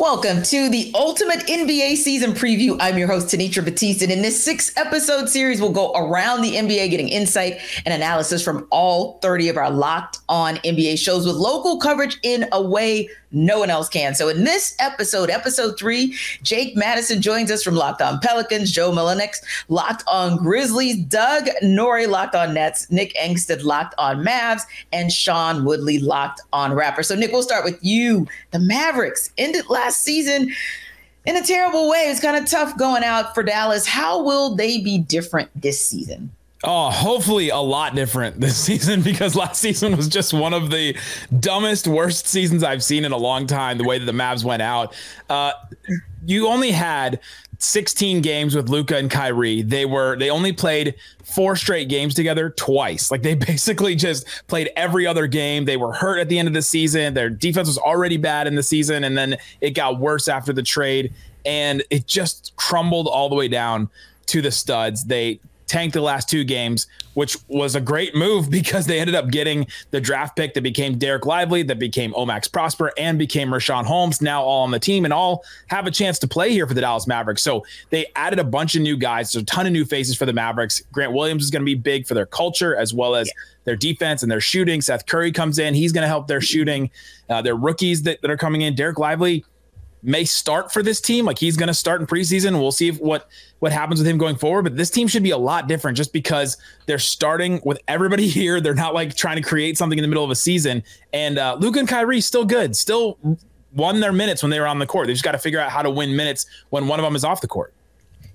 Welcome to the ultimate NBA season preview. I'm your host, Tenitra Batiste. And in this six episode series, we'll go around the NBA, getting insight and analysis from all 30 of our locked on NBA shows with local coverage in a way no one else can. So in this episode, episode three, Jake Madison joins us from Locked On Pelicans, Joe Mullinax, Locked On Grizzlies, Doug Norrie, Locked On Nets, Nick Angstadt, Locked On Mavs, and Sean Woodley, Locked On Raptors. So Nick, we'll start with you. The Mavericks ended last season in a terrible way. It's kind of tough going out for Dallas. How will they be different this season? Oh, hopefully a lot different this season because last season was just one of the dumbest, worst seasons I've seen in a long time. The way that the Mavs went out, uh, you only had 16 games with Luka and Kyrie. They were they only played four straight games together twice. Like they basically just played every other game. They were hurt at the end of the season. Their defense was already bad in the season, and then it got worse after the trade, and it just crumbled all the way down to the studs. They tanked the last two games, which was a great move because they ended up getting the draft pick that became Dereck Lively, that became O-Max Prosper, and became Richaun Holmes, now all on the team and all have a chance to play here for the Dallas Mavericks. So they added a bunch of new guys. There's a ton of new faces for the Mavericks. Grant Williams is going to be big for their culture as well as yeah. their defense and their shooting. Seth Curry comes in. He's going to help their shooting. Uh, their rookies that, that are coming in. Dereck Lively may start for this team. Like he's going to start in preseason. We'll see if, what what happens with him going forward. But this team should be a lot different just because they're starting with everybody here. They're not like trying to create something in the middle of a season. And uh, Luka and Kyrie still good, still won their minutes when they were on the court. They just got to figure out how to win minutes when one of them is off the court.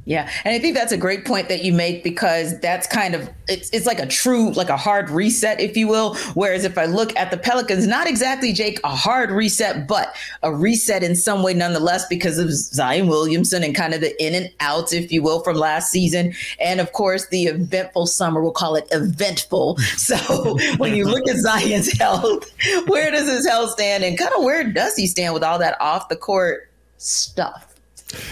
Yeah, and I think that's a great point that you make because that's kind of it's it's like a true like a hard reset, if you will. Whereas if I look at the Pelicans, not exactly Jake a hard reset, but a reset in some way nonetheless because of Zion Williamson and kind of the in and outs, if you will, from last season, and of course the eventful summer. We'll call it eventful. So when you look at Zion's health, where does his health stand, and kind of where does he stand with all that off the court stuff?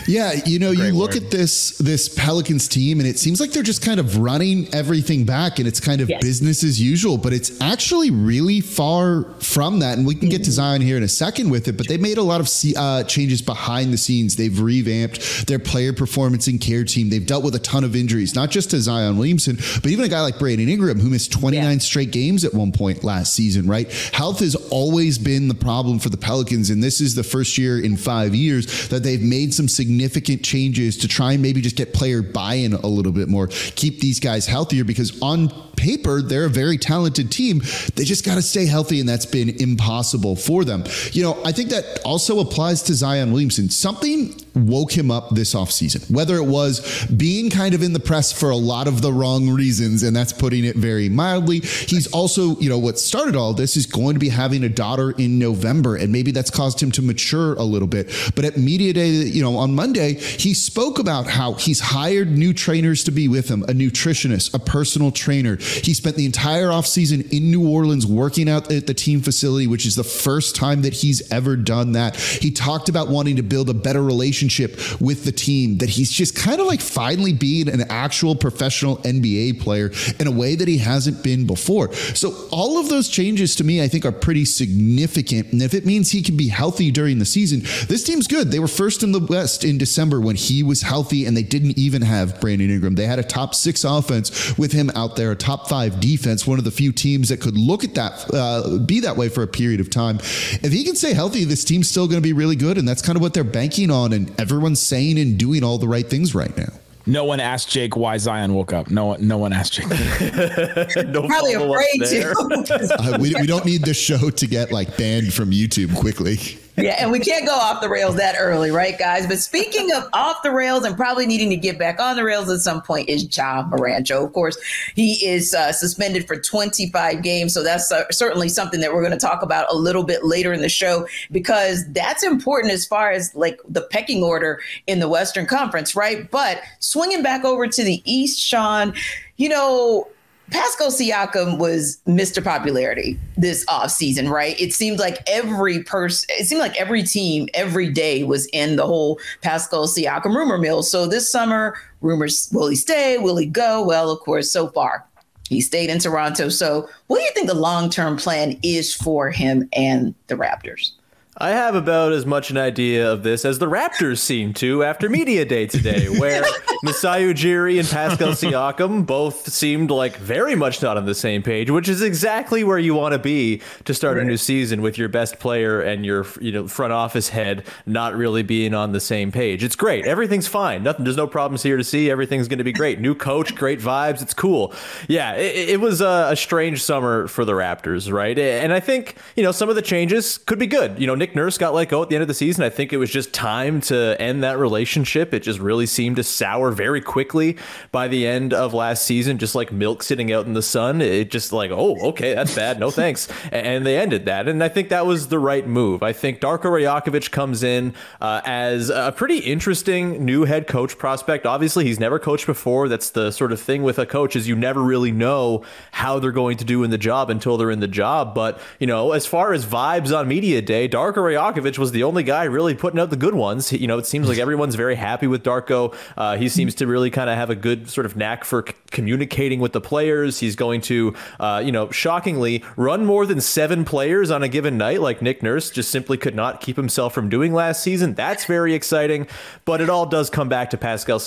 Yeah, you know, you look word. at this this Pelicans team and it seems like they're just kind of running everything back and it's kind of yes. business as usual, but it's actually really far from that. And we can get to mm-hmm. Zion here in a second with it, but they made a lot of uh, changes behind the scenes. They've revamped their player performance and care team. They've dealt with a ton of injuries, not just to Zion Williamson, but even a guy like Brandon Ingram who missed 29 yeah. straight games at one point last season, right? Health has always been the problem for the Pelicans and this is the first year in 5 years that they've made some significant changes to try and maybe just get player buy-in a little bit more, keep these guys healthier because on paper they're a very talented team. They just got to stay healthy and that's been impossible for them. You know, I think that also applies to Zion Williamson. Something woke him up this offseason, whether it was being kind of in the press for a lot of the wrong reasons, and that's putting it very mildly. He's also, you know, what started all this is going to be having a daughter in November, and maybe that's caused him to mature a little bit. But at Media Day, you know, on Monday, he spoke about how he's hired new trainers to be with him, a nutritionist, a personal trainer. He spent the entire offseason in New Orleans working out at the team facility, which is the first time that he's ever done that. He talked about wanting to build a better relationship with the team, that he's just kind of like finally being an actual professional NBA player in a way that he hasn't been before. So all of those changes to me, I think are pretty significant. And if it means he can be healthy during the season, this team's good. They were first in the West in December when he was healthy and they didn't even have Brandon Ingram. They had a top six offense with him out there, a top five defense, one of the few teams that could look at that, uh, be that way for a period of time. If he can stay healthy, this team's still going to be really good. And that's kind of what they're banking on. And everyone's saying and doing all the right things right now. No one asked Jake why Zion woke up. No one, no one asked Jake. no Probably afraid to. uh, we, we don't need this show to get like banned from YouTube quickly yeah, and we can't go off the rails that early, right, guys? But speaking of off the rails and probably needing to get back on the rails at some point is Ja Morant. Of course, he is uh, suspended for 25 games. So that's uh, certainly something that we're going to talk about a little bit later in the show because that's important as far as like the pecking order in the Western Conference, right? But swinging back over to the East, Sean, you know, Pascal Siakam was Mr. Popularity this offseason, right? It seemed like every person, it seemed like every team every day was in the whole Pascal Siakam rumor mill. So this summer, rumors will he stay? Will he go? Well, of course, so far he stayed in Toronto. So what do you think the long term plan is for him and the Raptors? I have about as much an idea of this as the Raptors seem to after Media Day today, where Masai Ujiri and Pascal Siakam both seemed like very much not on the same page, which is exactly where you want to be to start right. a new season with your best player and your you know front office head not really being on the same page. It's great. Everything's fine. Nothing. There's no problems here to see. Everything's going to be great. New coach, great vibes. It's cool. Yeah, it, it was a, a strange summer for the Raptors, right? And I think you know some of the changes could be good. You know, Nick Nurse got let go at the end of the season. I think it was just time to end that relationship. It just really seemed to sour very quickly by the end of last season, just like milk sitting out in the sun. It just like, oh, okay, that's bad. No thanks. And they ended that. And I think that was the right move. I think Darko Rajakovic comes in uh, as a pretty interesting new head coach prospect. Obviously, he's never coached before. That's the sort of thing with a coach is you never really know how they're going to do in the job until they're in the job. But, you know, as far as vibes on media day, Darko Rajakovic was the only guy really putting out the good ones. You know, it seems like everyone's very happy with Darko. Uh, he seems to really kind of have a good sort of knack for c- communicating with the players. He's going to, uh, you know, shockingly run more than seven players on a given night, like Nick Nurse just simply could not keep himself from doing last season. That's very exciting. But it all does come back to Pascal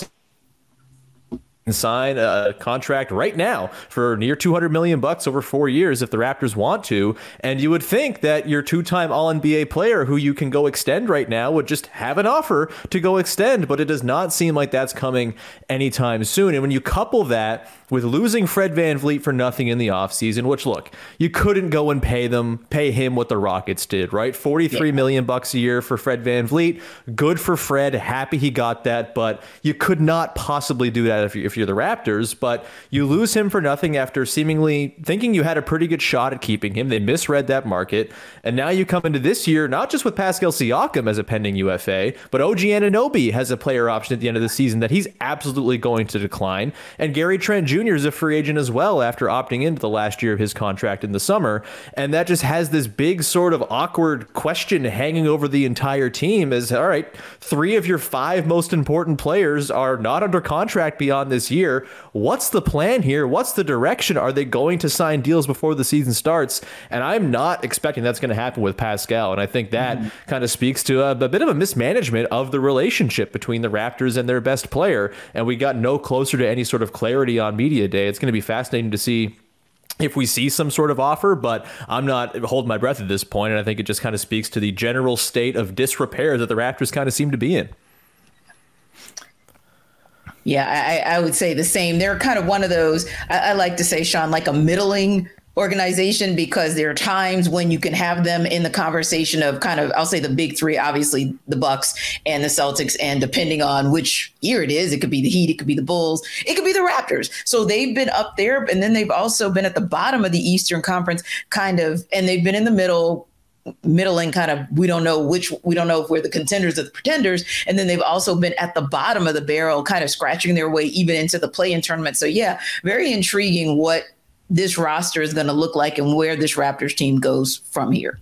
sign a contract right now for near 200 million bucks over 4 years if the Raptors want to. And you would think that your two-time all-NBA player who you can go extend right now would just have an offer to go extend but it does not seem like that's coming anytime soon. And when you couple that with losing Fred Van VanVleet for nothing in the offseason, which look, you couldn't go and pay them, pay him what the Rockets did, right? Forty-three yeah. million bucks a year for Fred Van VanVleet. Good for Fred. Happy he got that, but you could not possibly do that if, you, if you're the Raptors. But you lose him for nothing after seemingly thinking you had a pretty good shot at keeping him. They misread that market. And now you come into this year, not just with Pascal Siakam as a pending UFA, but OG Anunoby has a player option at the end of the season that he's absolutely going to decline. And Gary Trent Jr. Jr. is a free agent as well after opting into the last year of his contract in the summer. And that just has this big sort of awkward question hanging over the entire team is all right, three of your five most important players are not under contract beyond this year. What's the plan here? What's the direction? Are they going to sign deals before the season starts? And I'm not expecting that's going to happen with Pascal. And I think that mm-hmm. kind of speaks to a, a bit of a mismanagement of the relationship between the Raptors and their best player. And we got no closer to any sort of clarity on media day. It's going to be fascinating to see if we see some sort of offer, but I'm not holding my breath at this point, and I think it just kind of speaks to the general state of disrepair that the Raptors kind of seem to be in. Yeah, I, I would say the same. They're kind of one of those. I, I like to say, Sean, like a middling organization because there are times when you can have them in the conversation of kind of I'll say the big three, obviously the Bucks and the Celtics, and depending on which year it is, it could be the Heat, it could be the Bulls, it could be the Raptors. So they've been up there, and then they've also been at the bottom of the Eastern Conference, kind of, and they've been in the middle middling kind of we don't know which we don't know if we're the contenders or the pretenders and then they've also been at the bottom of the barrel kind of scratching their way even into the play in tournament so yeah very intriguing what this roster is going to look like and where this Raptors team goes from here.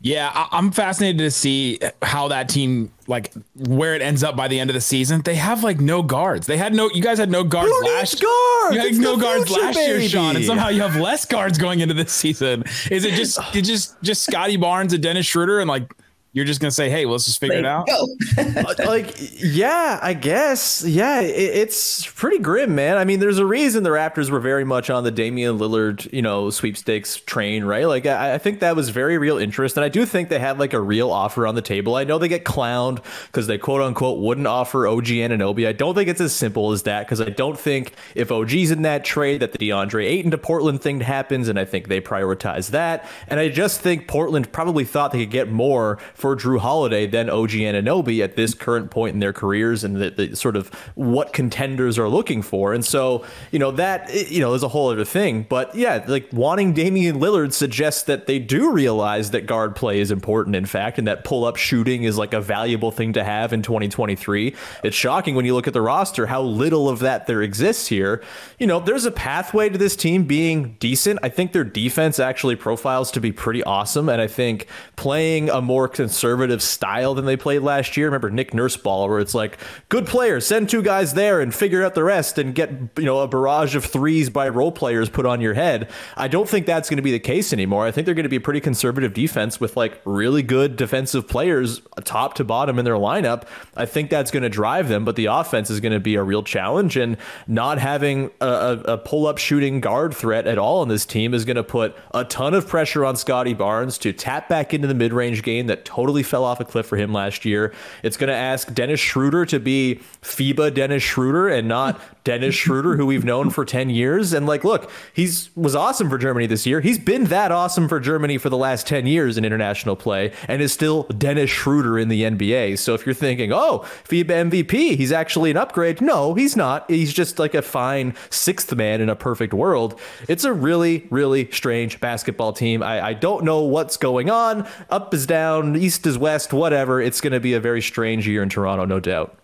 Yeah, I- am fascinated to see how that team like where it ends up by the end of the season. They have like no guards. They had no. You guys had no guards Who last. Guards? You had it's no guards future, last baby. year, Sean, and somehow you have less guards going into this season. Is it just it just just Scotty Barnes and Dennis Schroeder and like you're just gonna say, "Hey, let's just figure it out." Like, yeah, I guess. Yeah, it, it's pretty grim, man. I mean, there's a reason the Raptors were very much on the Damian Lillard, you know, sweepstakes train, right? Like, I, I think that was very real interest, and I do think they had like a real offer on the table. I know they get clowned because they quote unquote wouldn't offer OG Anunoby. I don't think it's as simple as that because I don't think if OG's in that trade that the DeAndre Ayton to Portland thing happens, and I think they prioritize that. And I just think Portland probably thought they could get more. For for Jrue Holiday than OG Anunoby at this current point in their careers and the, the, sort of what contenders are looking for. And so, you know, that, you know, is a whole other thing. But yeah, like wanting Damian Lillard suggests that they do realize that guard play is important, in fact, and that pull up shooting is like a valuable thing to have in 2023. It's shocking when you look at the roster how little of that there exists here. You know, there's a pathway to this team being decent. I think their defense actually profiles to be pretty awesome. And I think playing a more conservative style than they played last year. Remember Nick Nurse ball, where it's like good players, send two guys there and figure out the rest, and get you know a barrage of threes by role players put on your head. I don't think that's going to be the case anymore. I think they're going to be a pretty conservative defense with like really good defensive players, top to bottom in their lineup. I think that's going to drive them, but the offense is going to be a real challenge, and not having a, a, pull up shooting guard threat at all on this team is going to put a ton of pressure on Scotty Barnes to tap back into the mid range game that totally fell off a cliff for him last year. It's going to ask Dennis Schroeder to be FIBA Dennis Schroeder and not Dennis Schroeder, who we've known for 10 years. And like, look, he's was awesome for Germany this year. He's been that awesome for Germany for the last 10 years in international play and is still Dennis Schroeder in the NBA. So if you're thinking, oh, FIBA MVP, he's actually an upgrade. No, he's not. He's just like a fine sixth man in a perfect world. It's a really, really strange basketball team. I, I don't know what's going on. Up is down, east is west, whatever. It's going to be a very strange year in Toronto, no doubt.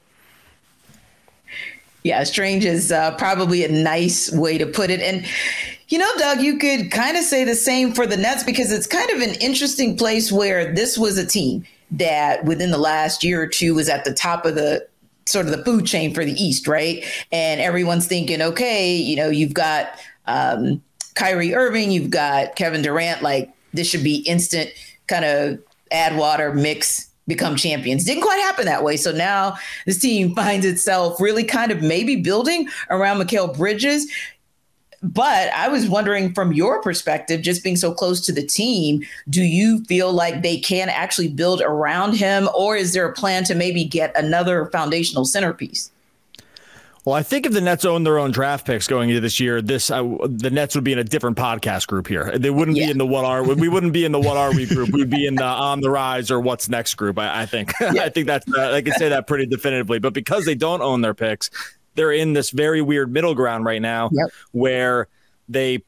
Yeah, strange is uh, probably a nice way to put it. And, you know, Doug, you could kind of say the same for the Nets because it's kind of an interesting place where this was a team that within the last year or two was at the top of the sort of the food chain for the East, right? And everyone's thinking, okay, you know, you've got um, Kyrie Irving, you've got Kevin Durant, like this should be instant kind of add water, mix, become champions. Didn't quite happen that way. So now this team finds itself really kind of maybe building around Mikal Bridges. But I was wondering from your perspective, just being so close to the team, do you feel like they can actually build around him, or is there a plan to maybe get another foundational centerpiece? Well, I think if the Nets own their own draft picks going into this year, this uh, the Nets would be in a different podcast group here. They wouldn't yeah. be in the what are we wouldn't be in the what are we group. We'd be in the on the rise or what's next group. I, I think yeah. I think that's uh, I can say that pretty definitively. But because they don't own their picks, they're in this very weird middle ground right now yep. where they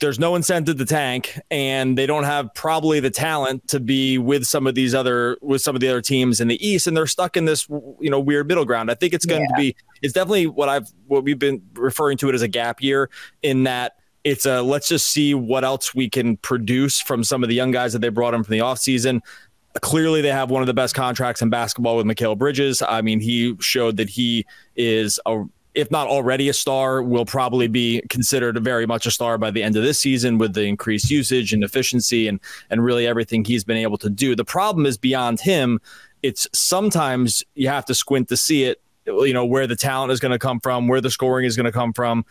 there's no incentive to tank and they don't have probably the talent to be with some of these other with some of the other teams in the east and they're stuck in this you know weird middle ground i think it's going yeah. to be it's definitely what i've what we've been referring to it as a gap year in that it's a let's just see what else we can produce from some of the young guys that they brought in from the offseason clearly they have one of the best contracts in basketball with Mikal Bridges. I mean, he showed that he is a if not already a star, will probably be considered very much a star by the end of this season with the increased usage and efficiency and and really everything he's been able to do. The problem is beyond him. It's sometimes you have to squint to see it. You know where the talent is going to come from, where the scoring is going to come from,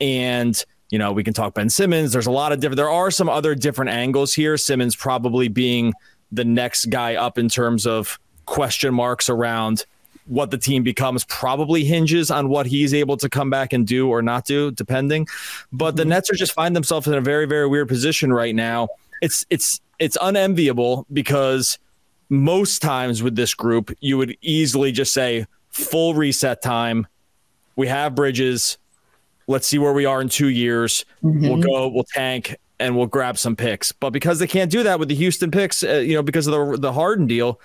and you know we can talk Ben Simmons. There's a lot of different. There are some other different angles here. Simmons probably being the next guy up in terms of question marks around what the team becomes probably hinges on what he's able to come back and do or not do, depending. But the mm-hmm. Nets are just find themselves in a very, very weird position right now. It's it's it's unenviable because most times with this group, you would easily just say full reset time. We have Bridges. Let's see where we are in two years. Mm-hmm. We'll go. We'll tank and we'll grab some picks. But because they can't do that with the Houston picks, uh, you know, because of the the Harden deal,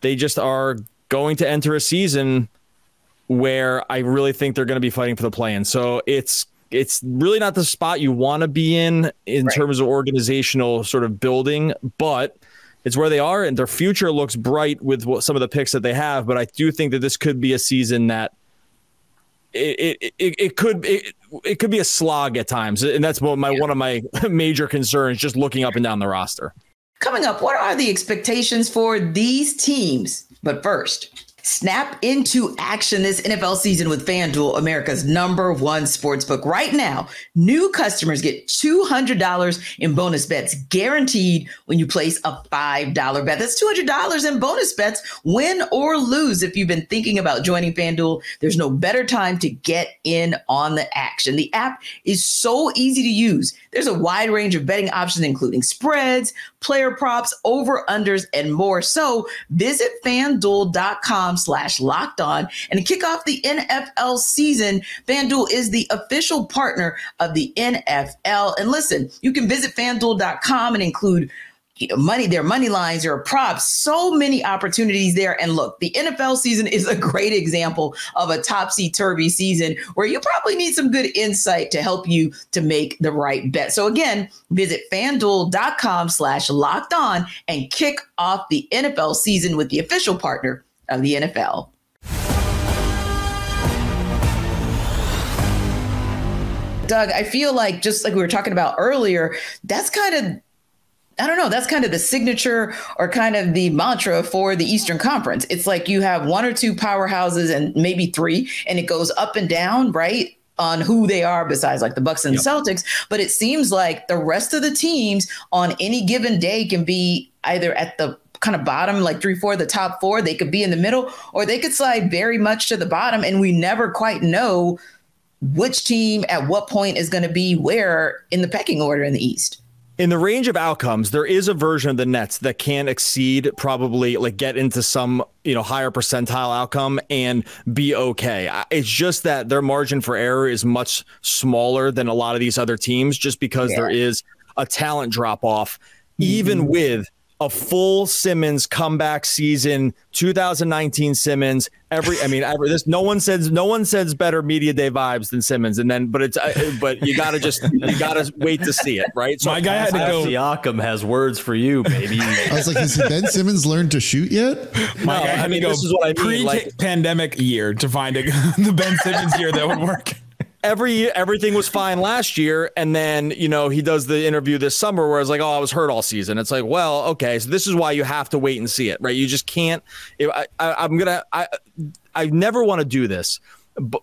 they just are going to enter a season where I really think they're going to be fighting for the play-in. So it's it's really not the spot you want to be in in right. terms of organizational sort of building, but it's where they are, and their future looks bright with what, some of the picks that they have. But I do think that this could be a season that it it, it, it could it, it could be a slog at times, and that's my yeah. one of my major concerns. Just looking up and down the roster. Coming up, what are the expectations for these teams? But first, Snap into action this NFL season with FanDuel, America's number one sports book. Right now, new customers get $200 in bonus bets guaranteed when you place a $5 bet. That's $200 in bonus bets, win or lose. If you've been thinking about joining FanDuel, there's no better time to get in on the action. The app is so easy to use. There's a wide range of betting options, including spreads, player props, over unders, and more. So visit fanduel.com slash locked on. And kick off the NFL season, FanDuel is the official partner of the NFL. And listen, you can visit fanduel.com and include money, their money lines, their props, so many opportunities there. And look, the NFL season is a great example of a topsy turvy season where you probably need some good insight to help you to make the right bet. So again, visit fanduel.com slash locked on and kick off the NFL season with the official partner of the NFL. Doug, I feel like just like we were talking about earlier, that's kind of I don't know. That's kind of the signature or kind of the mantra for the Eastern Conference. It's like you have one or two powerhouses and maybe three, and it goes up and down, right? On who they are, besides like the Bucks and yep. the Celtics. But it seems like the rest of the teams on any given day can be either at the kind of bottom, like three, four, the top four. They could be in the middle, or they could slide very much to the bottom, and we never quite know which team at what point is going to be where in the pecking order in the East in the range of outcomes, there is a version of the Nets that can exceed probably like get into some you know higher percentile outcome and be okay. It's just that their margin for error is much smaller than a lot of these other teams, just because yeah. there is a talent drop off, mm-hmm. even with a full Simmons comeback season, 2019 Simmons. Every, I mean, every, this no one says no one says better media day vibes than Simmons, and then but it's uh, but you gotta just you gotta wait to see it, right? So my guy had to go. Siakam has words for you, baby. I was like, has Ben Simmons learned to shoot yet? My no, guy had I mean, to go this is what I mean, pre-pandemic like, year to find a, the Ben Simmons year that would work every everything was fine last year, and then you know he does the interview this summer where it's like, oh, I was hurt all season. It's like, well, okay, so this is why you have to wait and see it, right? You just can't. I, I, am gonna. I I never want to do this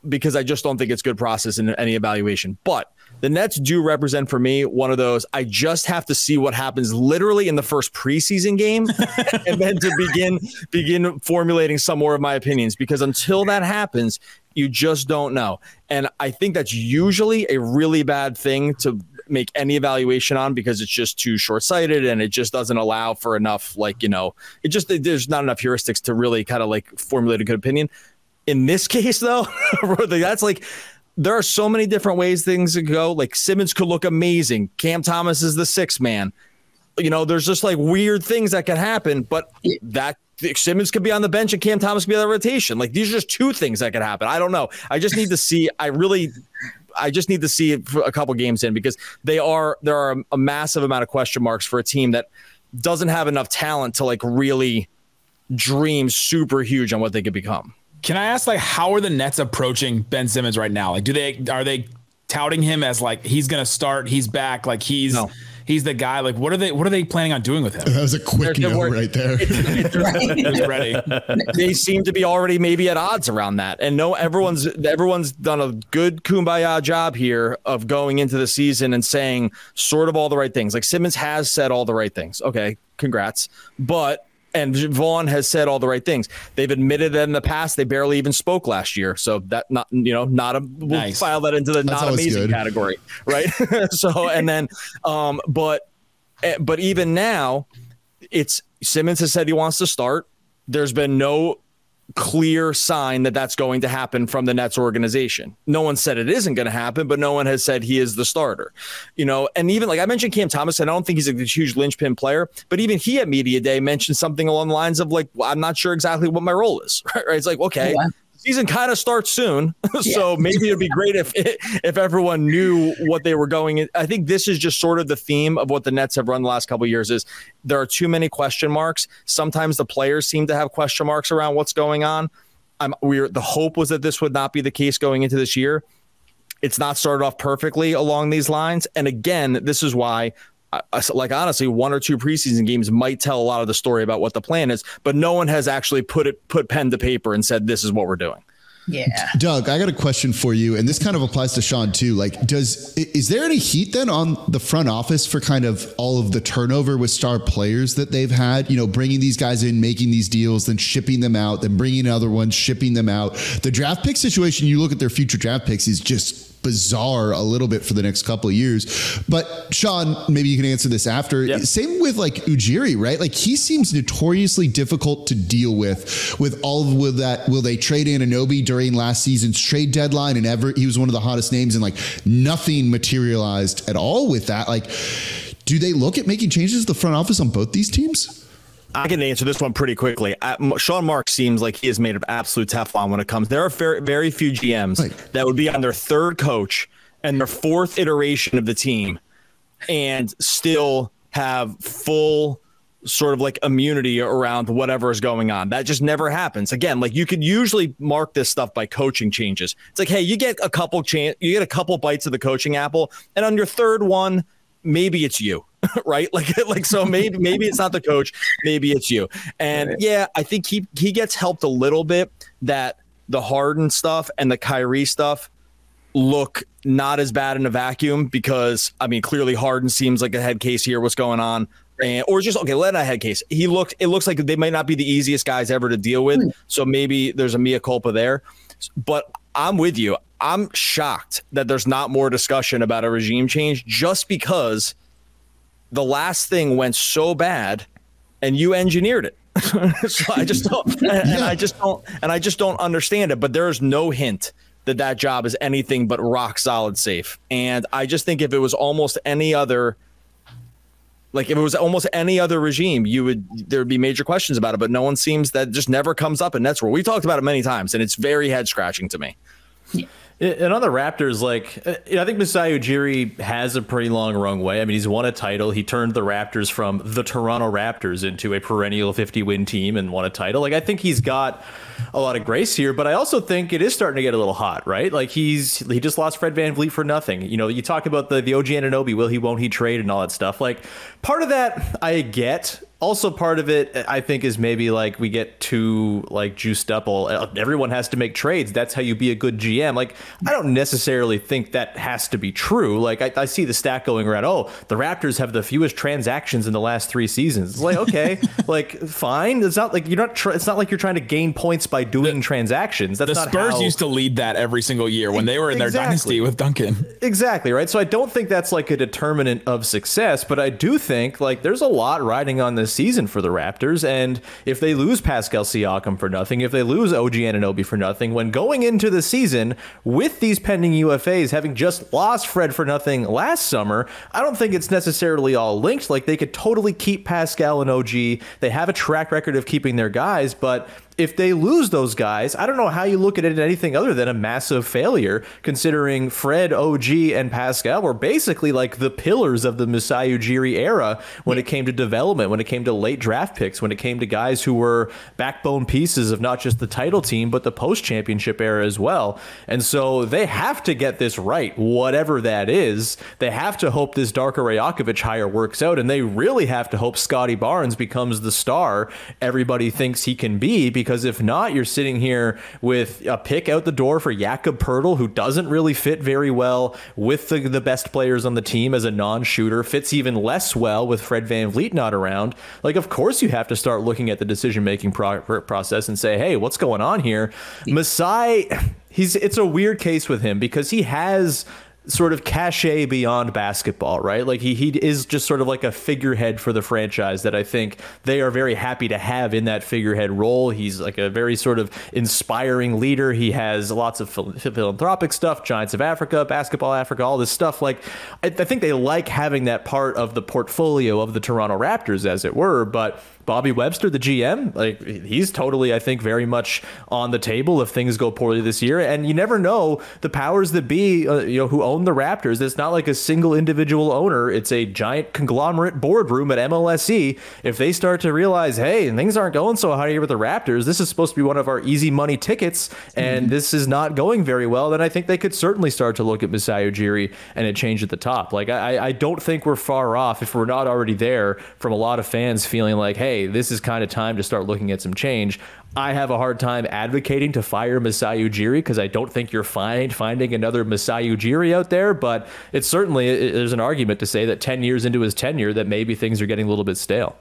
because I just don't think it's good process in any evaluation, but the Nets do represent for me one of those. I just have to see what happens literally in the first preseason game, and then to begin begin formulating some more of my opinions. Because until that happens, you just don't know. And I think that's usually a really bad thing to make any evaluation on because it's just too short-sighted and it just doesn't allow for enough like you know it just there's not enough heuristics to really kind of like formulate a good opinion in this case though that's like there are so many different ways things could go. Like Simmons could look amazing. Cam Thomas is the sixth man. You know, there's just like weird things that can happen, but that Simmons could be on the bench and Cam Thomas could be on the rotation. Like these are just two things that could happen. I don't know. I just need to see. I really, I just need to see a couple games in because they are there are a massive amount of question marks for a team that doesn't have enough talent to like really dream super huge on what they could become. Can I ask like how are the Nets approaching Ben Simmons right now? Like do they are they touting him as like he's going to start, he's back, like he's no. he's the guy. Like what are they what are they planning on doing with him? That was a quick no right there. ready. They seem to be already maybe at odds around that. And no everyone's everyone's done a good kumbaya job here of going into the season and saying sort of all the right things. Like Simmons has said all the right things. Okay, congrats. But and Vaughn has said all the right things. They've admitted that in the past they barely even spoke last year. So that not you know not a we'll nice. file that into the That's not amazing good. category, right? so and then um but eh, but even now it's Simmons has said he wants to start. There's been no clear sign that that's going to happen from the Nets organization. No one said it isn't going to happen, but no one has said he is the starter. You know, and even like I mentioned Cam Thomas, and I don't think he's a huge linchpin player, but even he at media day mentioned something along the lines of like, well, I'm not sure exactly what my role is. Right? It's like, okay, yeah season kind of starts soon, so yeah. maybe it'd be great if if everyone knew what they were going. In. I think this is just sort of the theme of what the Nets have run the last couple years. Is there are too many question marks. Sometimes the players seem to have question marks around what's going on. I'm, we're the hope was that this would not be the case going into this year. It's not started off perfectly along these lines, and again, this is why like honestly, one or two preseason games might tell a lot of the story about what the plan is, but no one has actually put it put pen to paper and said this is what we're doing. Yeah. Doug, I got a question for you, and this kind of applies to Sean too. Like, does is there any heat then on the front office for kind of all of the turnover with star players that they've had? You know, bringing these guys in, making these deals, then shipping them out, then bringing other ones, shipping them out. The draft pick situation, you look at their future draft picks, is just bizarre a little bit for the next couple of years. But Sean, maybe you can answer this after. Yep. Same with like Ujiri, right? Like he seems notoriously difficult to deal with. With all of with that, will they trade Anunoby during last season's trade deadline? And ever he was one of the hottest names, and like nothing materialized at all with that. Like do they look at making changes to the front office on both these teams? I can answer this one pretty quickly. Sean Marks seems like he is made of absolute Teflon when it comes. There are very, very few GMs right. that would be on their third coach and their fourth iteration of the team and still have full sort of like immunity around whatever is going on. That just never happens. Again, like you could usually mark this stuff by coaching changes. It's like, hey, you get a couple chance, you get a couple bites of the coaching apple, and on your third one, maybe it's you. right? Like, like so maybe maybe it's not the coach, maybe it's you. And yeah, I think he he gets helped a little bit that the Harden stuff and the Kyrie stuff look not as bad in a vacuum because I mean clearly Harden seems like a head case here. What's going on? And, or just okay, let a head case. He looked. It looks like they might not be the easiest guys ever to deal with. Hmm. So maybe there's a mea culpa there. But I'm with you. I'm shocked that there's not more discussion about a regime change just because the last thing went so bad and you engineered it. so I just don't, and, and I just don't, and I just don't understand it. But there is no hint that that job is anything but rock solid safe. And I just think if it was almost any other, like if it was almost any other regime, you would there would be major questions about it. But no one seems that just never comes up in Nets world. We talked about it many times, and it's very head scratching to me. And on the Raptors, like uh, I think Masai Ujiri has a pretty long runway. I mean, he's won a title. He turned the Raptors from the Toronto Raptors into a perennial 50 win team and won a title. Like I think he's got a lot of grace here, but I also think it is starting to get a little hot, right? Like he's he just lost Fred VanVleet for nothing. You know, you talk about the the OG Anunoby, will he, won't he trade and all that stuff. Like part of that I get also part of it i think is maybe like we get too like juiced up all uh, everyone has to make trades. That's how you be a good gm like i don't necessarily think that has to be true. Like i, I see the stat going around oh the raptors have the fewest transactions in the last three seasons. It's like okay like fine. It's not like you're not tr- it's not like you're trying to gain points by doing the, transactions. That's the spurs how... used to lead that every single year when they were in their dynasty with duncan. Exactly right? So i don't think that's like a determinant of success but i do think like there's a lot riding on this season for the Raptors. And if they lose Pascal Siakam for nothing, if they lose OG Anunoby for nothing, when going into the season with these pending UFAs, having just lost Fred for nothing last summer, I don't think it's necessarily all linked. Like they could totally keep Pascal and OG. They have a track record of keeping their guys, but if they lose those guys, I don't know how you look at it as anything other than a massive failure, considering Fred, OG, and Pascal were basically like the pillars of the Masai Ujiri era when it came to development, when it came to late draft picks, when it came to guys who were backbone pieces of not just the title team, but the post championship era as well. And so they have to get this right, whatever that is. They have to hope this Darko Rajakovic hire works out, and they really have to hope Scotty Barnes becomes the star everybody thinks he can be because because if not, you're sitting here with a pick out the door for Jakob Poeltl, who doesn't really fit very well with the, the best players on the team as a non-shooter, fits even less well with Fred VanVleet not around. Like, of course, you have to start looking at the decision-making pro- process and say, hey, what's going on here? Masai, he's it's a weird case with him because he has sort of cachet beyond basketball, right? Like he he is just sort of like a figurehead for the franchise that I think they are very happy to have in that figurehead role. He's like a very sort of inspiring leader. He has lots of philanthropic stuff, Giants of Africa, Basketball Africa, all this stuff. Like I, I think they like having that part of the portfolio of the Toronto Raptors, as it were, but Bobby Webster, the GM, like he's totally, I think, very much on the table if things go poorly this year. And you never know the powers that be, uh, you know, who own the Raptors. It's not like a single individual owner; it's a giant conglomerate boardroom at MLSE. If they start to realize, hey, things aren't going so hot here with the Raptors, this is supposed to be one of our easy money tickets, and mm-hmm. this is not going very well, then I think they could certainly start to look at Masai Ujiri and a change at the top. Like I, I don't think we're far off if we're not already there from a lot of fans feeling like, hey hey, this is kind of time to start looking at some change. I have a hard time advocating to fire Masai Ujiri because I don't think you're fine finding another Masai Ujiri out there. But it's certainly there's an argument to say that 10 years into his tenure that maybe things are getting a little bit stale.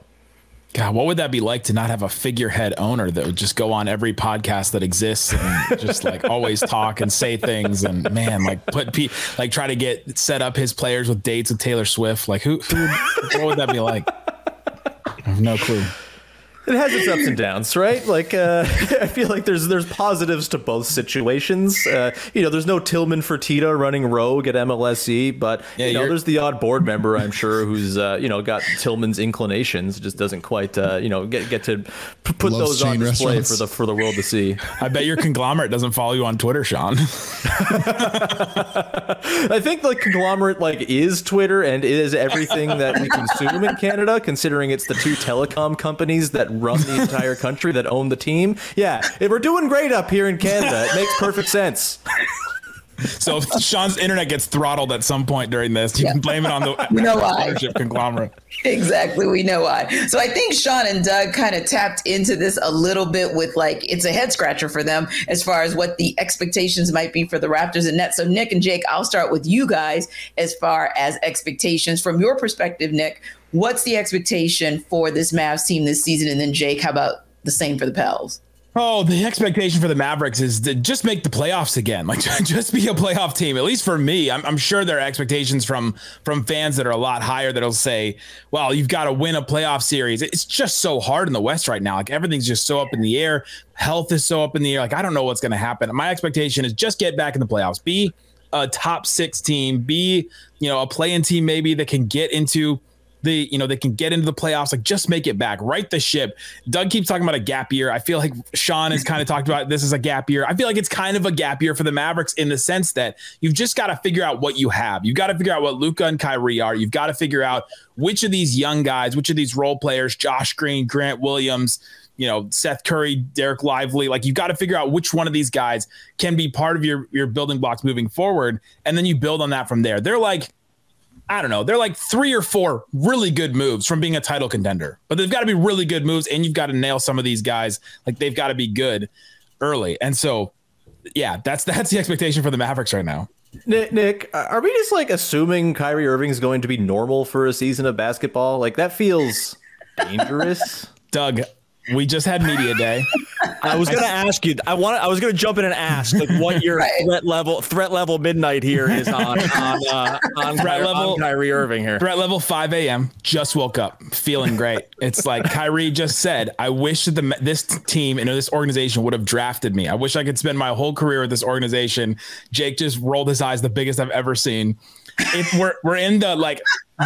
God, what would that be like to not have a figurehead owner that would just go on every podcast that exists and just like always talk and say things and man, like put pe- like try to get set up his players with dates with Taylor Swift. Like who, who what would that be like? I have no clue. It has its ups and downs, right? Like uh, I feel like there's there's positives to both situations. Uh, you know, there's no Tillman Fertitta running rogue at MLSE, but yeah, you know, there's the odd board member I'm sure who's uh, you know got Tillman's inclinations, just doesn't quite uh, you know get get to p- put those on display for the for the world to see. I bet your conglomerate doesn't follow you on Twitter, Sean. I think the conglomerate like is Twitter and is everything that we consume in Canada, considering it's the two telecom companies that run the entire country that own the team. Yeah, if we're doing great up here in Canada. It makes perfect sense. So if Sean's internet gets throttled at some point during this, you yeah. can blame it on the you know why. ownership conglomerate. Exactly, we know why. So I think Sean and Doug kind of tapped into this a little bit with like it's a head scratcher for them as far as what the expectations might be for the Raptors and Nets. So Nick and Jake, I'll start with you guys as far as expectations from your perspective, Nick. What's the expectation for this Mavs team this season? And then Jake, how about the same for the Pels? Oh, the expectation for the Mavericks is to just make the playoffs again. Like just be a playoff team. At least for me, I'm, I'm, sure there are expectations from from fans that are a lot higher that'll say, "Well, you've got to win a playoff series." It's just so hard in the West right now. Like everything's just so up in the air. Health is so up in the air. Like I don't know what's going to happen. My expectation is just get back in the playoffs. Be a top six team. Be you know a playing team maybe that can get into the you know they can get into the playoffs like just make it back right the ship doug keeps talking about a gap year i feel like sean has kind of talked about this as a gap year i feel like it's kind of a gap year for the mavericks in the sense that you've just got to figure out what you have you've got to figure out what luka and kyrie are you've got to figure out which of these young guys which of these role players josh green grant williams you know Seth Curry, Dereck Lively. Like you've got to figure out which one of these guys can be part of your your building blocks moving forward, and then you build on that from there. They're like I don't know. They're like three or four really good moves from being a title contender, but they've got to be really good moves, and you've got to nail some of these guys. Like they've got to be good early, and so yeah, that's that's the expectation for the Mavericks right now. Nick, Nick, are we just like assuming Kyrie Irving is going to be normal for a season of basketball? Like that feels dangerous. Doug, we just had media day. I was going to ask you. I want. I was going to jump in and ask like what your right. threat level threat level midnight here is on on uh, on threat level on Kyrie Irving here. Threat level 5 a.m. Just woke up, feeling great. It's like Kyrie just said. I wish that the this team and this organization would have drafted me. I wish I could spend my whole career with this organization. Jake just rolled his eyes, the biggest I've ever seen. It, we're we're in the like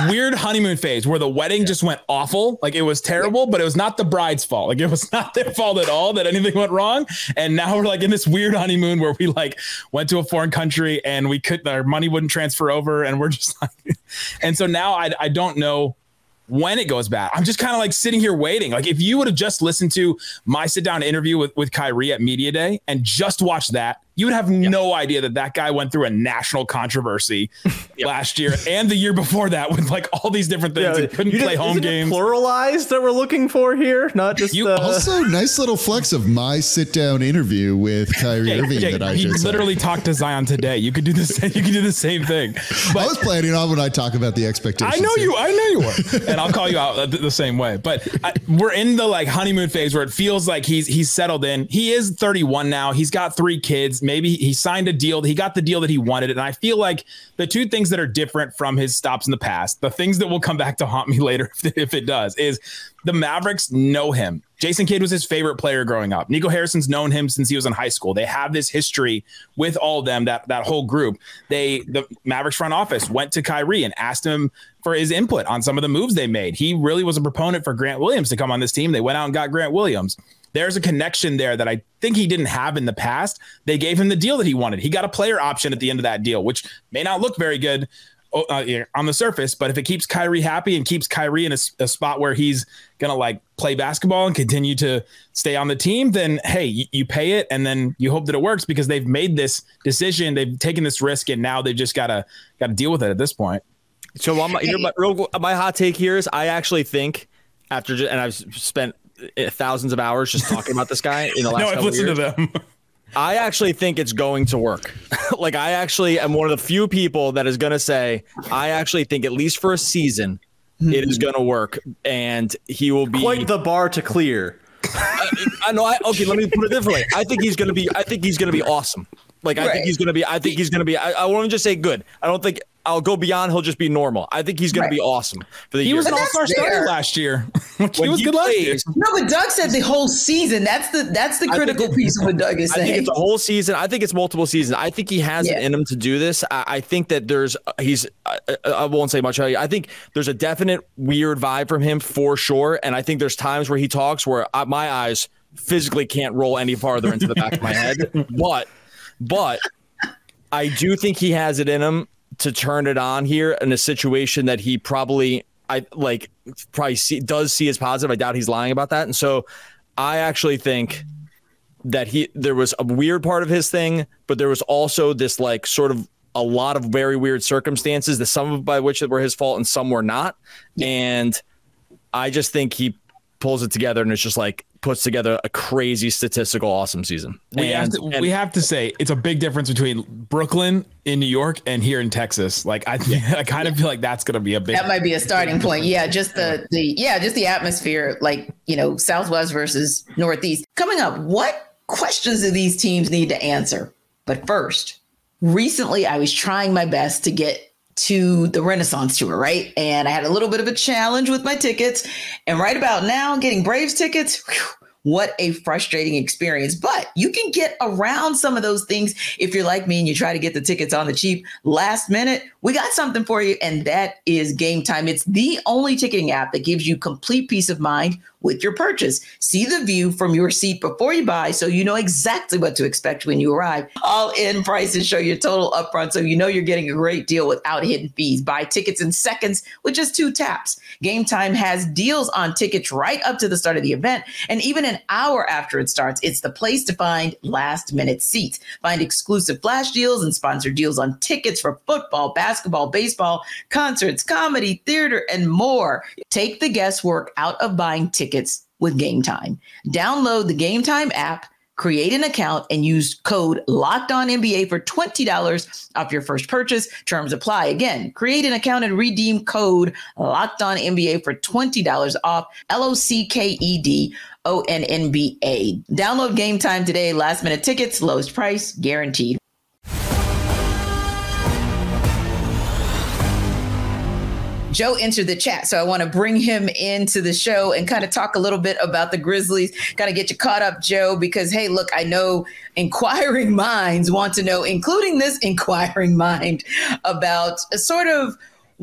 weird honeymoon phase where the wedding just went awful. Like it was terrible, but it was not the bride's fault. Like it was not their fault at all that anything went wrong. And now we're like in this weird honeymoon where we like went to a foreign country and we could our money wouldn't transfer over and we're just like and so now I I don't know when it goes bad. I'm just kind of like sitting here waiting. Like if you would have just listened to my sit down interview with, with Kyrie at Media Day and just watched that, you would have yep. no idea that that guy went through a national controversy yep. last year and the year before that with like all these different things. Yeah, couldn't play home games. Pluralized that we're looking for here, not just you. Uh... Also, nice little flex of my sit down interview with Kyrie Jay, Irving Jay, that I did. he literally talked to Zion today. You could do the same. You could do the same thing. But I was planning on when I talk about the expectations. I know here. you. I know you were, and I'll call you out the same way. But I, we're in the like honeymoon phase where it feels like he's he's settled in. He is 31 now. He's got three kids maybe he signed a deal. He got the deal that he wanted. And I feel like the two things that are different from his stops in the past, the things that will come back to haunt me later if, it does, is the Mavericks know him. Jason Kidd was his favorite player growing up. Nico Harrison's known him since he was in high school. They have this history with all of them, that that whole group. They the Mavericks front office went to Kyrie and asked him for his input on some of the moves they made. He really was a proponent for Grant Williams to come on this team. They went out and got Grant Williams there's a connection there that I think he didn't have in the past. They gave him the deal that he wanted. He got a player option at the end of that deal, which may not look very good oh, uh, on the surface, but if it keeps Kyrie happy and keeps Kyrie in a, a, spot where he's gonna like play basketball and continue to stay on the team, then hey, you, you, pay it and then you hope that it works because they've made this decision, they've taken this risk, and now they just gotta gotta deal with it at this point. So my, my, real, my hot take here is I actually think after and I've spent Uh, thousands of hours just talking about this guy in the last. no, I've listened to them. I actually think it's going to work. like I actually am one of the few people that is going to say I actually think at least for a season it is going to work, and he will be quite the bar to clear. I, I know. I, okay, let me put it differently. I think he's going to be. I think he's going to be awesome. Like I right. think he's going to be. I think he's going to be. I, I won't just say good. I don't think I'll go beyond. He'll just be normal. I think he's going right. to be awesome for the he year. was an all star starter last year. he was he good last year. No, but Doug said the whole season. That's the that's the critical piece of what Doug is saying. I think it's a whole season. I think it's multiple seasons. I think he has yeah. it in him to do this. I, I think that there's he's. I, I, won't say much. I think there's a definite weird vibe from him for sure, and I think there's times where he talks where I, my eyes physically can't roll any farther into the back of my head, but but I do think he has it in him to turn it on here in a situation that he probably I like probably see, does see as positive. I doubt he's lying about that. And so I actually think that he there was a weird part of his thing, but there was also this like sort of a lot of very weird circumstances that some of by which were his fault and some were not. And I just think he pulls it together and it's just like puts together a crazy statistical awesome season. We, and, have, to, and, we have to say it's a big difference between Brooklyn in New York and here in Texas. Like I, I kind of feel like that's going to be a big. That might be a starting point. Yeah, just the the yeah, just the atmosphere. Like you know, Southwest versus Northeast. Coming up, what questions do these teams need to answer? But first, recently I was trying my best to get to the Renaissance tour, right? And I had a little bit of a challenge with my tickets. And right about now, getting Braves tickets, whew, what a frustrating experience. But you can get around some of those things if you're like me and you try to get the tickets on the cheap last minute. We got something for you, and that is Gametime. It's the only ticketing app that gives you complete peace of mind with your purchase. See the view from your seat before you buy so you know exactly what to expect when you arrive. All in prices show your total upfront so you know you're getting a great deal without hidden fees. Buy tickets in seconds with just two taps. Gametime has deals on tickets right up to the start of the event and even an hour after it starts. It's the place to find last minute seats. Find exclusive flash deals and sponsored deals on tickets for football, basketball, baseball, concerts, comedy, theater, and more. Take the guesswork out of buying tickets tickets with Gametime. Download the Gametime app, create an account, and use code Locked On NBA for twenty dollars off your first purchase. Terms apply. Again, create an account and redeem code Locked On NBA for twenty dollars off. L O C K E D. O N N B A. Download Gametime today. Last minute tickets, lowest price guaranteed. Joe entered the chat. So I want to bring him into the show and kind of talk a little bit about the Grizzlies, kind of get you caught up, Joe, because, hey, look, I know inquiring minds want to know, including this inquiring mind, about a sort of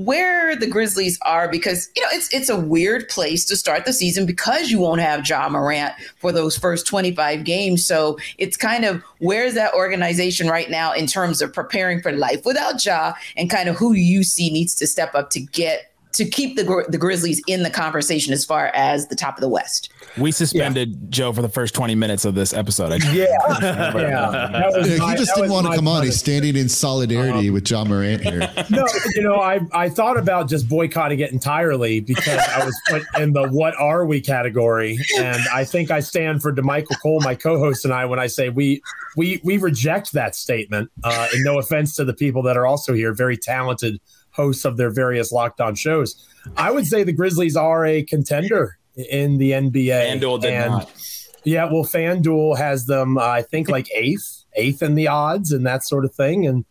where the Grizzlies are because you know it's it's a weird place to start the season because you won't have Ja Morant for those first 25 games. So it's kind of where's that organization right now in terms of preparing for life without Ja and kind of who you see needs to step up to get to keep the the Grizzlies in the conversation as far as the top of the West. We suspended yeah. Joe for the first 20 minutes of this episode. yeah. yeah. yeah. He just didn't want to come on. He's standing in solidarity um, with Ja Morant here. No, you know, I, I thought about just boycotting it entirely because I was put in the what are we category. And I think I stand for Damichael Cole, my co-host, and I when I say we we we reject that statement. Uh, and no offense to the people that are also here, very talented hosts of their various locked on shows. I would say the Grizzlies are a contender in the NBA. FanDuel did and, not. Yeah, well, FanDuel has them, uh, I think, like eighth, eighth in the odds and that sort of thing. And,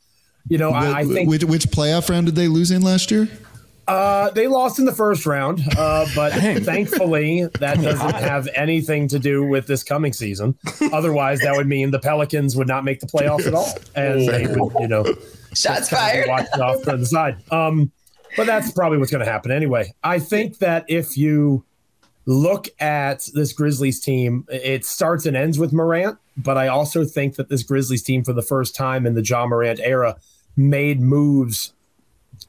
you know, I, I think. Which, which playoff round did they lose in last year? Uh, they lost in the first round, uh, but thankfully that doesn't have anything to do with this coming season. Otherwise, that would mean the Pelicans would not make the playoffs at all, and they would, you know, shots fired, watch it off to the side. Um, but that's probably what's going to happen anyway. I think that if you look at this Grizzlies team, it starts and ends with Morant, but I also think that this Grizzlies team, for the first time in the Ja Morant era, made moves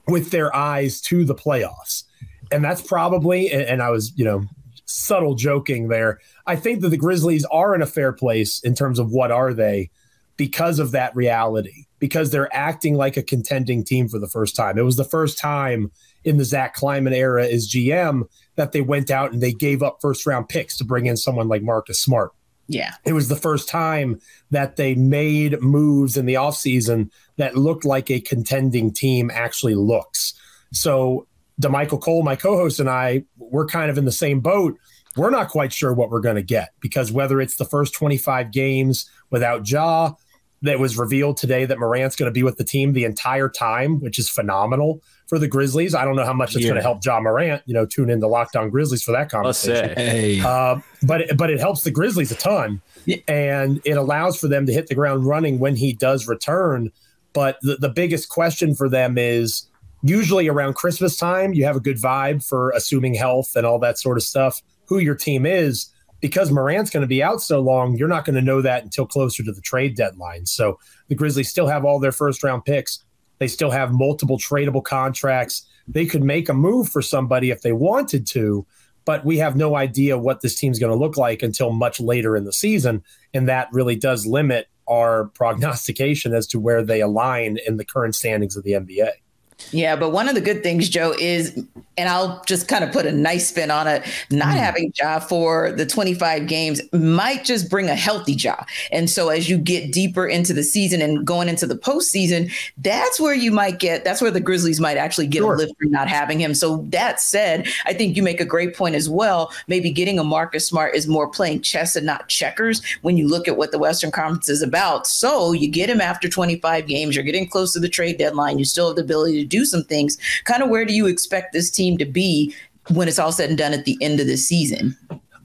with their eyes to the playoffs. And that's probably, and I was, you know, subtle joking there. I think that the Grizzlies are in a fair place in terms of what are they because of that reality, because they're acting like a contending team for the first time. It was the first time in the Zach Kleiman era as GM that they went out and they gave up first round picks to bring in someone like Marcus Smart. Yeah. It was the first time that they made moves in the offseason that looked like a contending team actually looks. So, Damichael Cole, my co host, and I, we're kind of in the same boat. We're not quite sure what we're going to get because whether it's the first 25 games without Ja that was revealed today that Morant's going to be with the team the entire time, which is phenomenal for the Grizzlies. I don't know how much it's yeah. going to help Ja Morant. You know, tune in to Locked On Grizzlies for that conversation. Hey. Uh, but but it helps the Grizzlies a ton, yeah. and it allows for them to hit the ground running when he does return. But the, the biggest question for them is usually around Christmas time, you have a good vibe for assuming health and all that sort of stuff, who your team is because Morant's going to be out so long, you're not going to know that until closer to the trade deadline. So the Grizzlies still have all their first round picks. They still have multiple tradable contracts. They could make a move for somebody if they wanted to, but we have no idea what this team's going to look like until much later in the season. And that really does limit our prognostication as to where they align in the current standings of the NBA. Yeah, but one of the good things, Joe, is, and I'll just kind of put a nice spin on it, not mm. having Ja for the 25 games might just bring a healthy Ja. And so as you get deeper into the season and going into the postseason, that's where you might get, that's where the Grizzlies might actually get sure. a lift from not having him. So that said, I think you make a great point as well. Maybe getting a Marcus Smart is more playing chess and not checkers when you look at what the Western Conference is about. So you get him after 25 games, you're getting close to the trade deadline, you still have the ability to do some things. Kind of where do you expect this team to be when it's all said and done at the end of the season?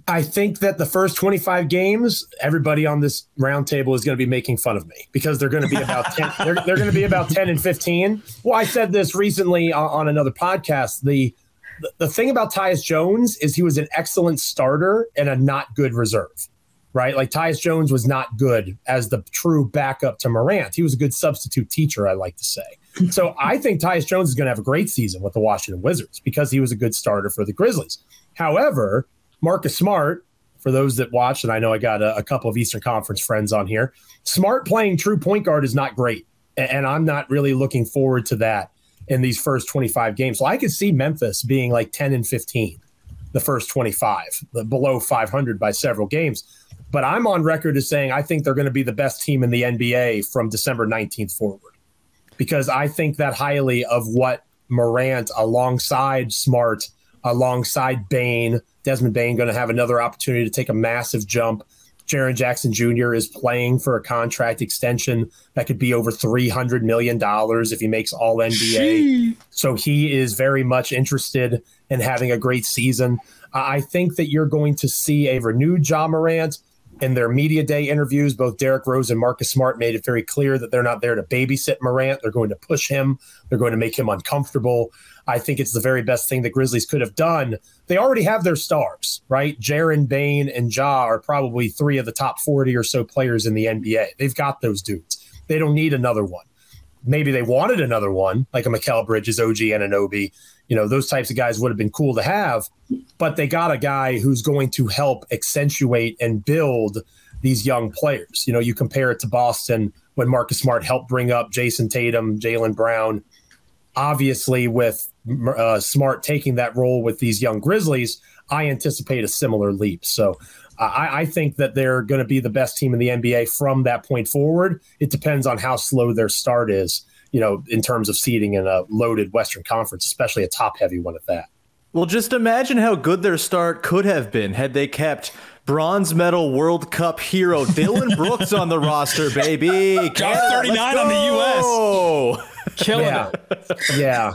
I think that the first 25 games, everybody on this roundtable is going to be making fun of me because they're going to be about 10, they're, they're going to be about 10 and 15. Well, I said this recently on, on another podcast. The, the thing about Tyus Jones is he was an excellent starter and a not good reserve, right? Like Tyus Jones was not good as the true backup to Morant. He was a good substitute teacher, I like to say. So I think Tyus Jones is going to have a great season with the Washington Wizards because he was a good starter for the Grizzlies. However, Marcus Smart, for those that watch, and I know I got a, a couple of Eastern Conference friends on here, Smart playing true point guard is not great. And I'm not really looking forward to that in these first 25 games. So I could see Memphis being like 10 and 15 the first 25, below 500 by several games. But I'm on record as saying I think they're going to be the best team in the NBA from December 19th forward because I think that highly of what Morant alongside Smart, alongside Bane, Desmond Bane going to have another opportunity to take a massive jump. Jaren Jackson Jr. is playing for a contract extension that could be over $300 million if he makes all NBA. So he is very much interested in having a great season. I think that you're going to see a renewed Ja Morant in their media day interviews, both Derrick Rose and Marcus Smart made it very clear that they're not there to babysit Morant. They're going to push him. They're going to make him uncomfortable. I think it's the very best thing the Grizzlies could have done. They already have their stars, right? Jaren, Bane, and Ja are probably three of the top 40 or so players in the NBA. They've got those dudes. They don't need another one. Maybe they wanted another one, like a Mikal Bridges, OG and an Anunoby, you know, those types of guys would have been cool to have, but they got a guy who's going to help accentuate and build these young players. You know, you compare it to Boston when Marcus Smart helped bring up Jayson Tatum, Jaylen Brown. Obviously, with uh, Smart taking that role with these young Grizzlies, I anticipate a similar leap. So I, I, think that they're going to be the best team in the NBA from that point forward. It depends on how slow their start is you know, in terms of seeding in a loaded Western Conference, especially a top heavy one at that. Well, just imagine how good their start could have been had they kept bronze medal World Cup hero Dillon Brooks on the roster, baby. Got 39 on the U.S. Killing yeah. it. yeah.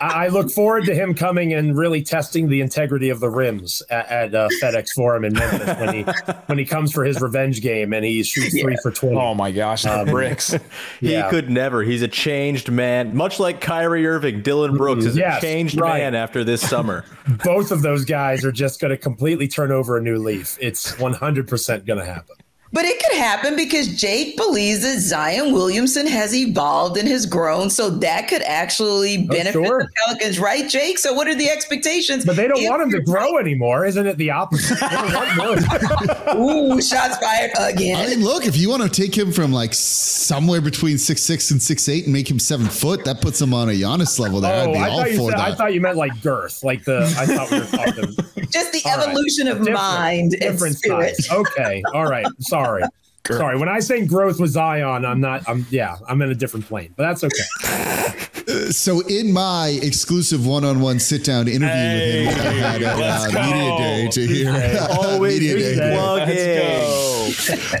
I, look forward to him coming and really testing the integrity of the rims at, at uh, FedEx Forum in Memphis when he when he comes for his revenge game and he shoots yeah. three for 20. Oh my gosh, um, bricks. he yeah. could never. He's a changed man. Much like Kyrie Irving, Dillon Brooks is yes, a changed right. man after this summer. Both of those guys are just going to completely turn over a new leaf. It's 100% going to happen. But it could happen because Jake believes that Zion Williamson has evolved and has grown. So that could actually oh, benefit oh, sure. the Pelicans, right, Jake? So what are the expectations? But they don't want him to grow anymore. Isn't it the opposite? Ooh, shots fired again. I mean, look, if you want to take him from like somewhere between six six and six eight and make him seven foot, that puts him on a Giannis level there. Oh, I'd be oh, I all for said, that. I thought you meant like girth, like the I thought we were talking. Just the all evolution right. of different, mind different and spirit. Size. Okay. All right. Sorry. Sorry. Sorry, when I say growth with Zion, I'm not. I'm yeah, I'm in a different plane, but that's okay. so in my exclusive one-on-one sit-down interview hey, with him, I had a uh, media day to hear. Always media day. plug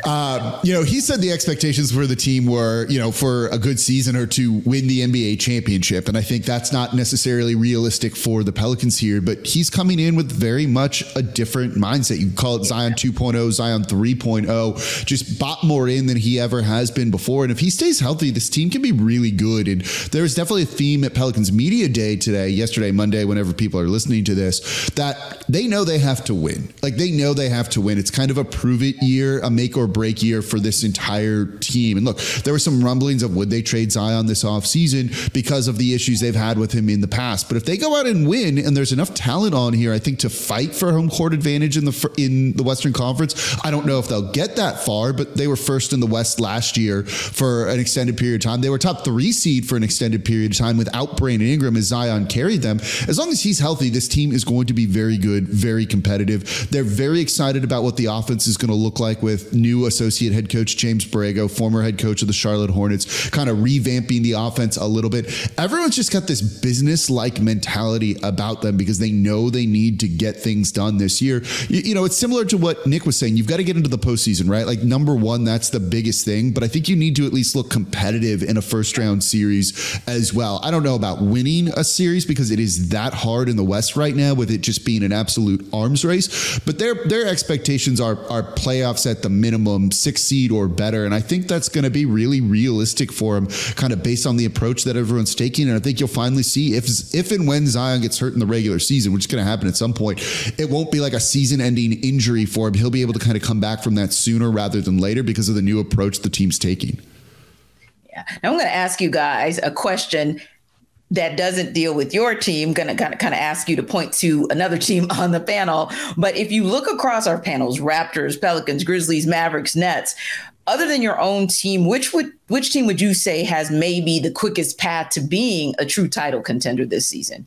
uh, you know, he said the expectations for the team were, you know, for a good season or to win the NBA championship. And I think that's not necessarily realistic for the Pelicans here, but he's coming in with very much a different mindset. You call it Zion 2.0, Zion 3.0, just bought more in than he ever has been before. And if he stays healthy, this team can be really good. And there's definitely a theme at Pelicans Media Day today, yesterday, Monday, whenever people are listening to this, that they know they have to win. Like they know they have to win. It's kind of a prove it year, a make or break year for this entire team. And look, there were some rumblings of would they trade Zion this offseason because of the issues they've had with him in the past. But if they go out and win, and there's enough talent on here, I think to fight for home court advantage in the in the Western Conference. I don't know if they'll get that far, but they were first in the West last year for an extended period of time. They were top three seed for an extended period of time without Brandon Ingram as Zion carried them. As long as he's healthy, this team is going to be very good, very competitive. They're very excited about what the offense is going to look like with new associate head coach James Borrego, former head coach of the Charlotte Hornets, kind of revamping the offense a little bit. Everyone's just got this business like mentality about them because they know they need to get things done this year. You, you know, it's similar to what Nick was saying. You've got to get into the postseason, right? Like, number one, that's the biggest thing, but I think you need to at least look competitive in a first round series as well. I don't know about winning a series because it is that hard in the West right now with it just being an absolute arms race, but their their expectations are are playoffs at the minimum, six seed or better, and I think that's going to be really realistic for him, kind of based on the approach that everyone's taking. And I think you'll finally see if if and when Zion gets hurt in the regular season, which is going to happen at some point, it won't be like a season-ending injury for him. He'll be able to kind of come back from that sooner rather than later because of the new approach the team's taking. Yeah. Now I'm going to ask you guys a question that doesn't deal with your team going to kind of kind of ask you to point to another team on the panel but if you look across our panels raptors pelicans grizzlies mavericks nets other than your own team which would which team would you say has maybe the quickest path to being a true title contender this season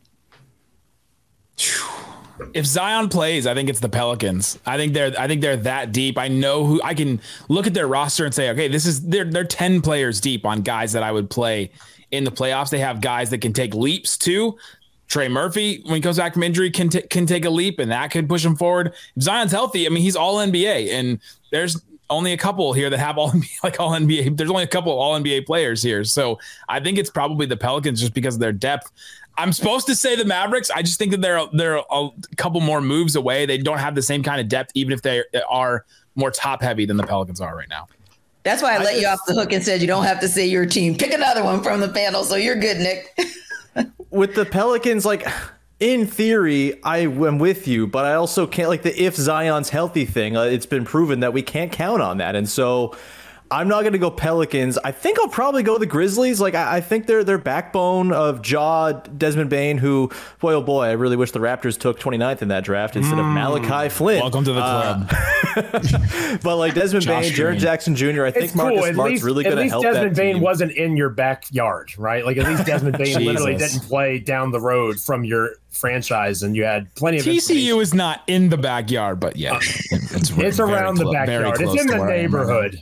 if Zion plays, I think it's the Pelicans. I think they're I think they're that deep. I know who I can look at their roster and say, okay, this is they're they're 10 players deep on guys that I would play in the playoffs. They have guys that can take leaps too. Trey Murphy, when he comes back from injury, can t- can take a leap, and that could push him forward. If Zion's healthy, I mean, he's all NBA, and there's only a couple here that have all like all NBA. There's only a couple all NBA players here, so I think it's probably the Pelicans just because of their depth. I'm supposed to say the Mavericks. I just think that they're they're a couple more moves away. They don't have the same kind of depth, even if they are more top heavy than the Pelicans are right now. That's why I, I let just, you off the hook and said you don't have to say your team. Pick another one from the panel, so you're good, Nick. with the Pelicans, like in theory, I am with you, but I also can't like the if Zion's healthy thing. Uh, it's been proven that we can't count on that, and so I'm not going to go Pelicans. I think I'll probably go the Grizzlies. Like I, I think they're their backbone of Ja, Desmond Bane, who boy oh boy, I really wish the Raptors took 29th in that draft instead mm. of Malachi Flynn. Welcome to the club. Uh, but like Desmond Bane, Jaren Jackson Jr. I think it's Marcus cool. Smart's least, really going to help. At least Desmond Bane team. wasn't in your backyard, right? Like at least Desmond Bane literally didn't play down the road from your franchise, and you had plenty of. TCU is not in the backyard, but yeah, uh, it's, it's around the backyard. It's in the neighborhood.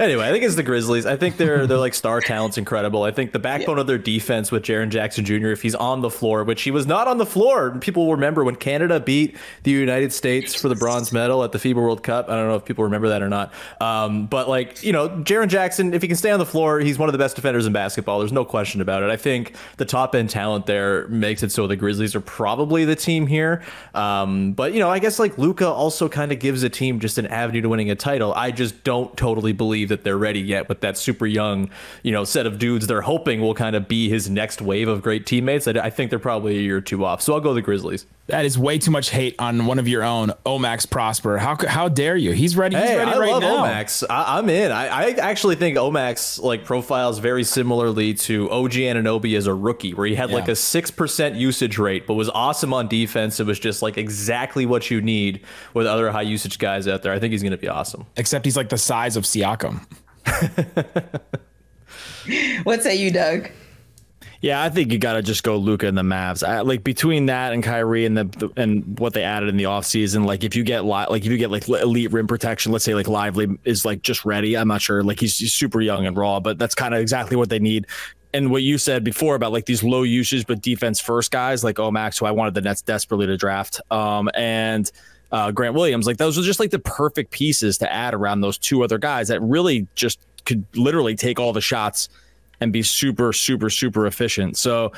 Anyway, I think it's the Grizzlies. I think they're they're like star talent's incredible. I think the backbone yeah. of their defense with Jaren Jackson Jr. if he's on the floor, which he was not on the floor. People will remember when Canada beat the United States for the bronze medal at the FIBA World Cup. I don't know if people remember that or not. Um, but like you know, Jaren Jackson, if he can stay on the floor, he's one of the best defenders in basketball. There's no question about it. I think the top end talent there makes it so the Grizzlies are probably the team here. Um, but you know, I guess like Luka also kind of gives a team just an avenue to winning a title. I just don't totally believe that they're ready yet with that super young, you know, set of dudes they're hoping will kind of be his next wave of great teammates. I, I think they're probably a year or two off. So I'll go the Grizzlies. That is way too much hate on one of your own, O-Max Prosper. How how dare you? He's ready. He's hey, ready I right love now. O-Max. I, am in. I, I, actually think O-Max like profiles very similarly to OG Anunoby as a rookie, where he had yeah. like a six percent usage rate, but was awesome on defense. It was just like exactly what you need with other high usage guys out there. I think he's going to be awesome. Except he's like the size of Siakam. what say you, Doug? Yeah, I think you got to just go Luka and the Mavs. I, like between that and Kyrie and the, the, and what they added in the offseason, like if you get li- like if you get like elite rim protection, let's say like Lively is like just ready. I'm not sure. Like he's, he's super young and raw, but that's kind of exactly what they need. And what you said before about like these low usage but defense first guys like O-Max, who I wanted the Nets desperately to draft. Um, and uh, Grant Williams. Like those are just like the perfect pieces to add around those two other guys that really just could literally take all the shots and be super, super, super efficient. So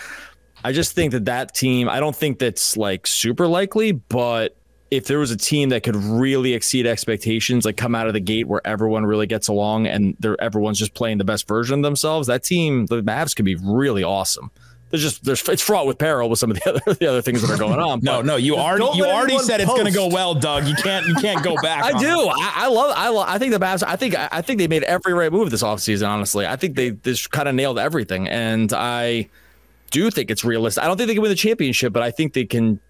I just think that that team, I don't think that's like super likely, but if there was a team that could really exceed expectations, like come out of the gate where everyone really gets along and they're everyone's just playing the best version of themselves, that team, the Mavs, could be really awesome. There's just there's it's fraught with peril with some of the other the other things that are going on. no, no, you already you already said post. it's going to go well, Doug. You can't you can't go back. I do. I, I, love I love, I think the Mavs. I think I think they made every right move this offseason, Honestly, I think they just kind of nailed everything, and I do think it's realistic. I don't think they can win the championship, but I think they can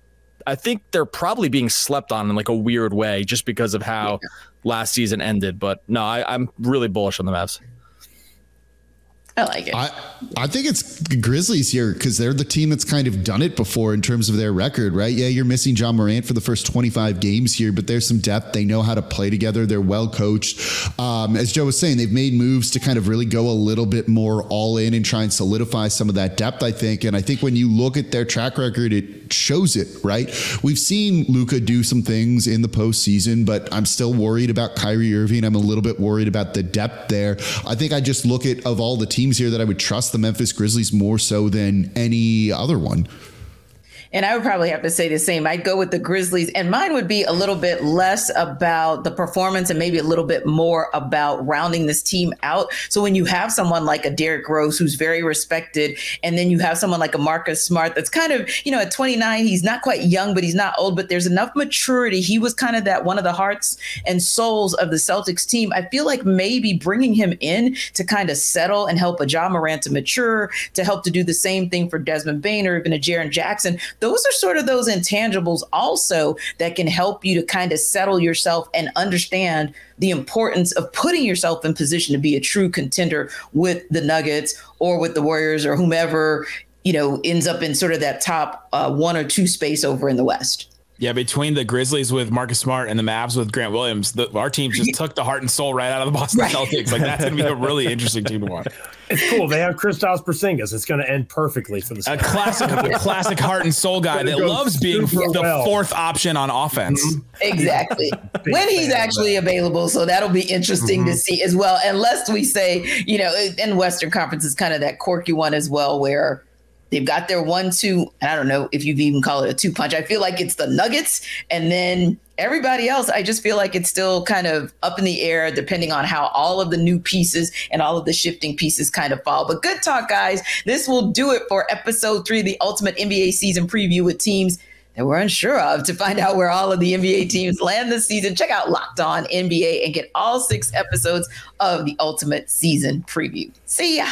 I think they're probably being slept on in like a weird way just because of how yeah. last season ended. But no, I, I'm really bullish on the Mavs. I like it. I, I think it's Grizzlies here because they're the team that's kind of done it before in terms of their record, right? Yeah, you're missing Ja Morant for the first 25 games here, but there's some depth. They know how to play together. They're well coached. Um, as Joe was saying, they've made moves to kind of really go a little bit more all in and try and solidify some of that depth, I think. And I think when you look at their track record, it shows it, right? We've seen Luka do some things in the postseason, but I'm still worried about Kyrie Irving. I'm a little bit worried about the depth there. I think I just look at of all the teams teams here that I would trust the Memphis Grizzlies more so than any other one. And I would probably have to say the same. I'd go with the Grizzlies, and mine would be a little bit less about the performance and maybe a little bit more about rounding this team out. So when you have someone like a Derrick Rose who's very respected, and then you have someone like a Marcus Smart that's kind of, you know, at 29, he's not quite young, but he's not old, but there's enough maturity. He was kind of that one of the hearts and souls of the Celtics team. I feel like maybe bringing him in to kind of settle and help a Ja Morant to mature, to help to do the same thing for Desmond Bane or even a Jaren Jackson those are sort of those intangibles also that can help you to kind of settle yourself and understand the importance of putting yourself in position to be a true contender with the Nuggets or with the Warriors or whomever, you know, ends up in sort of that top uh, one or two space over in the West. Yeah, between the Grizzlies with Marcus Smart and the Mavs with Grant Williams, the, our team just took the heart and soul right out of the Boston right. Celtics. Like that's going to be a really interesting team to watch. It's cool. They have Kristaps Porzingis. It's going to end perfectly for the a classic, a classic heart and soul guy that loves being the well. fourth option on offense. Mm-hmm. Exactly. when he's actually available, so that'll be interesting mm-hmm. to see as well. Unless we say, you know, in Western Conference is kind of that quirky one as well, where They've got their one, two, and I don't know if you've even call it a two punch. I feel like it's the Nuggets and then everybody else. I just feel like it's still kind of up in the air depending on how all of the new pieces and all of the shifting pieces kind of fall. But good talk, guys. This will do it for episode three, the ultimate NBA season preview with teams that we're unsure of to find out where all of the NBA teams land this season. Check out Locked On NBA and get all six episodes of the ultimate season preview. See ya.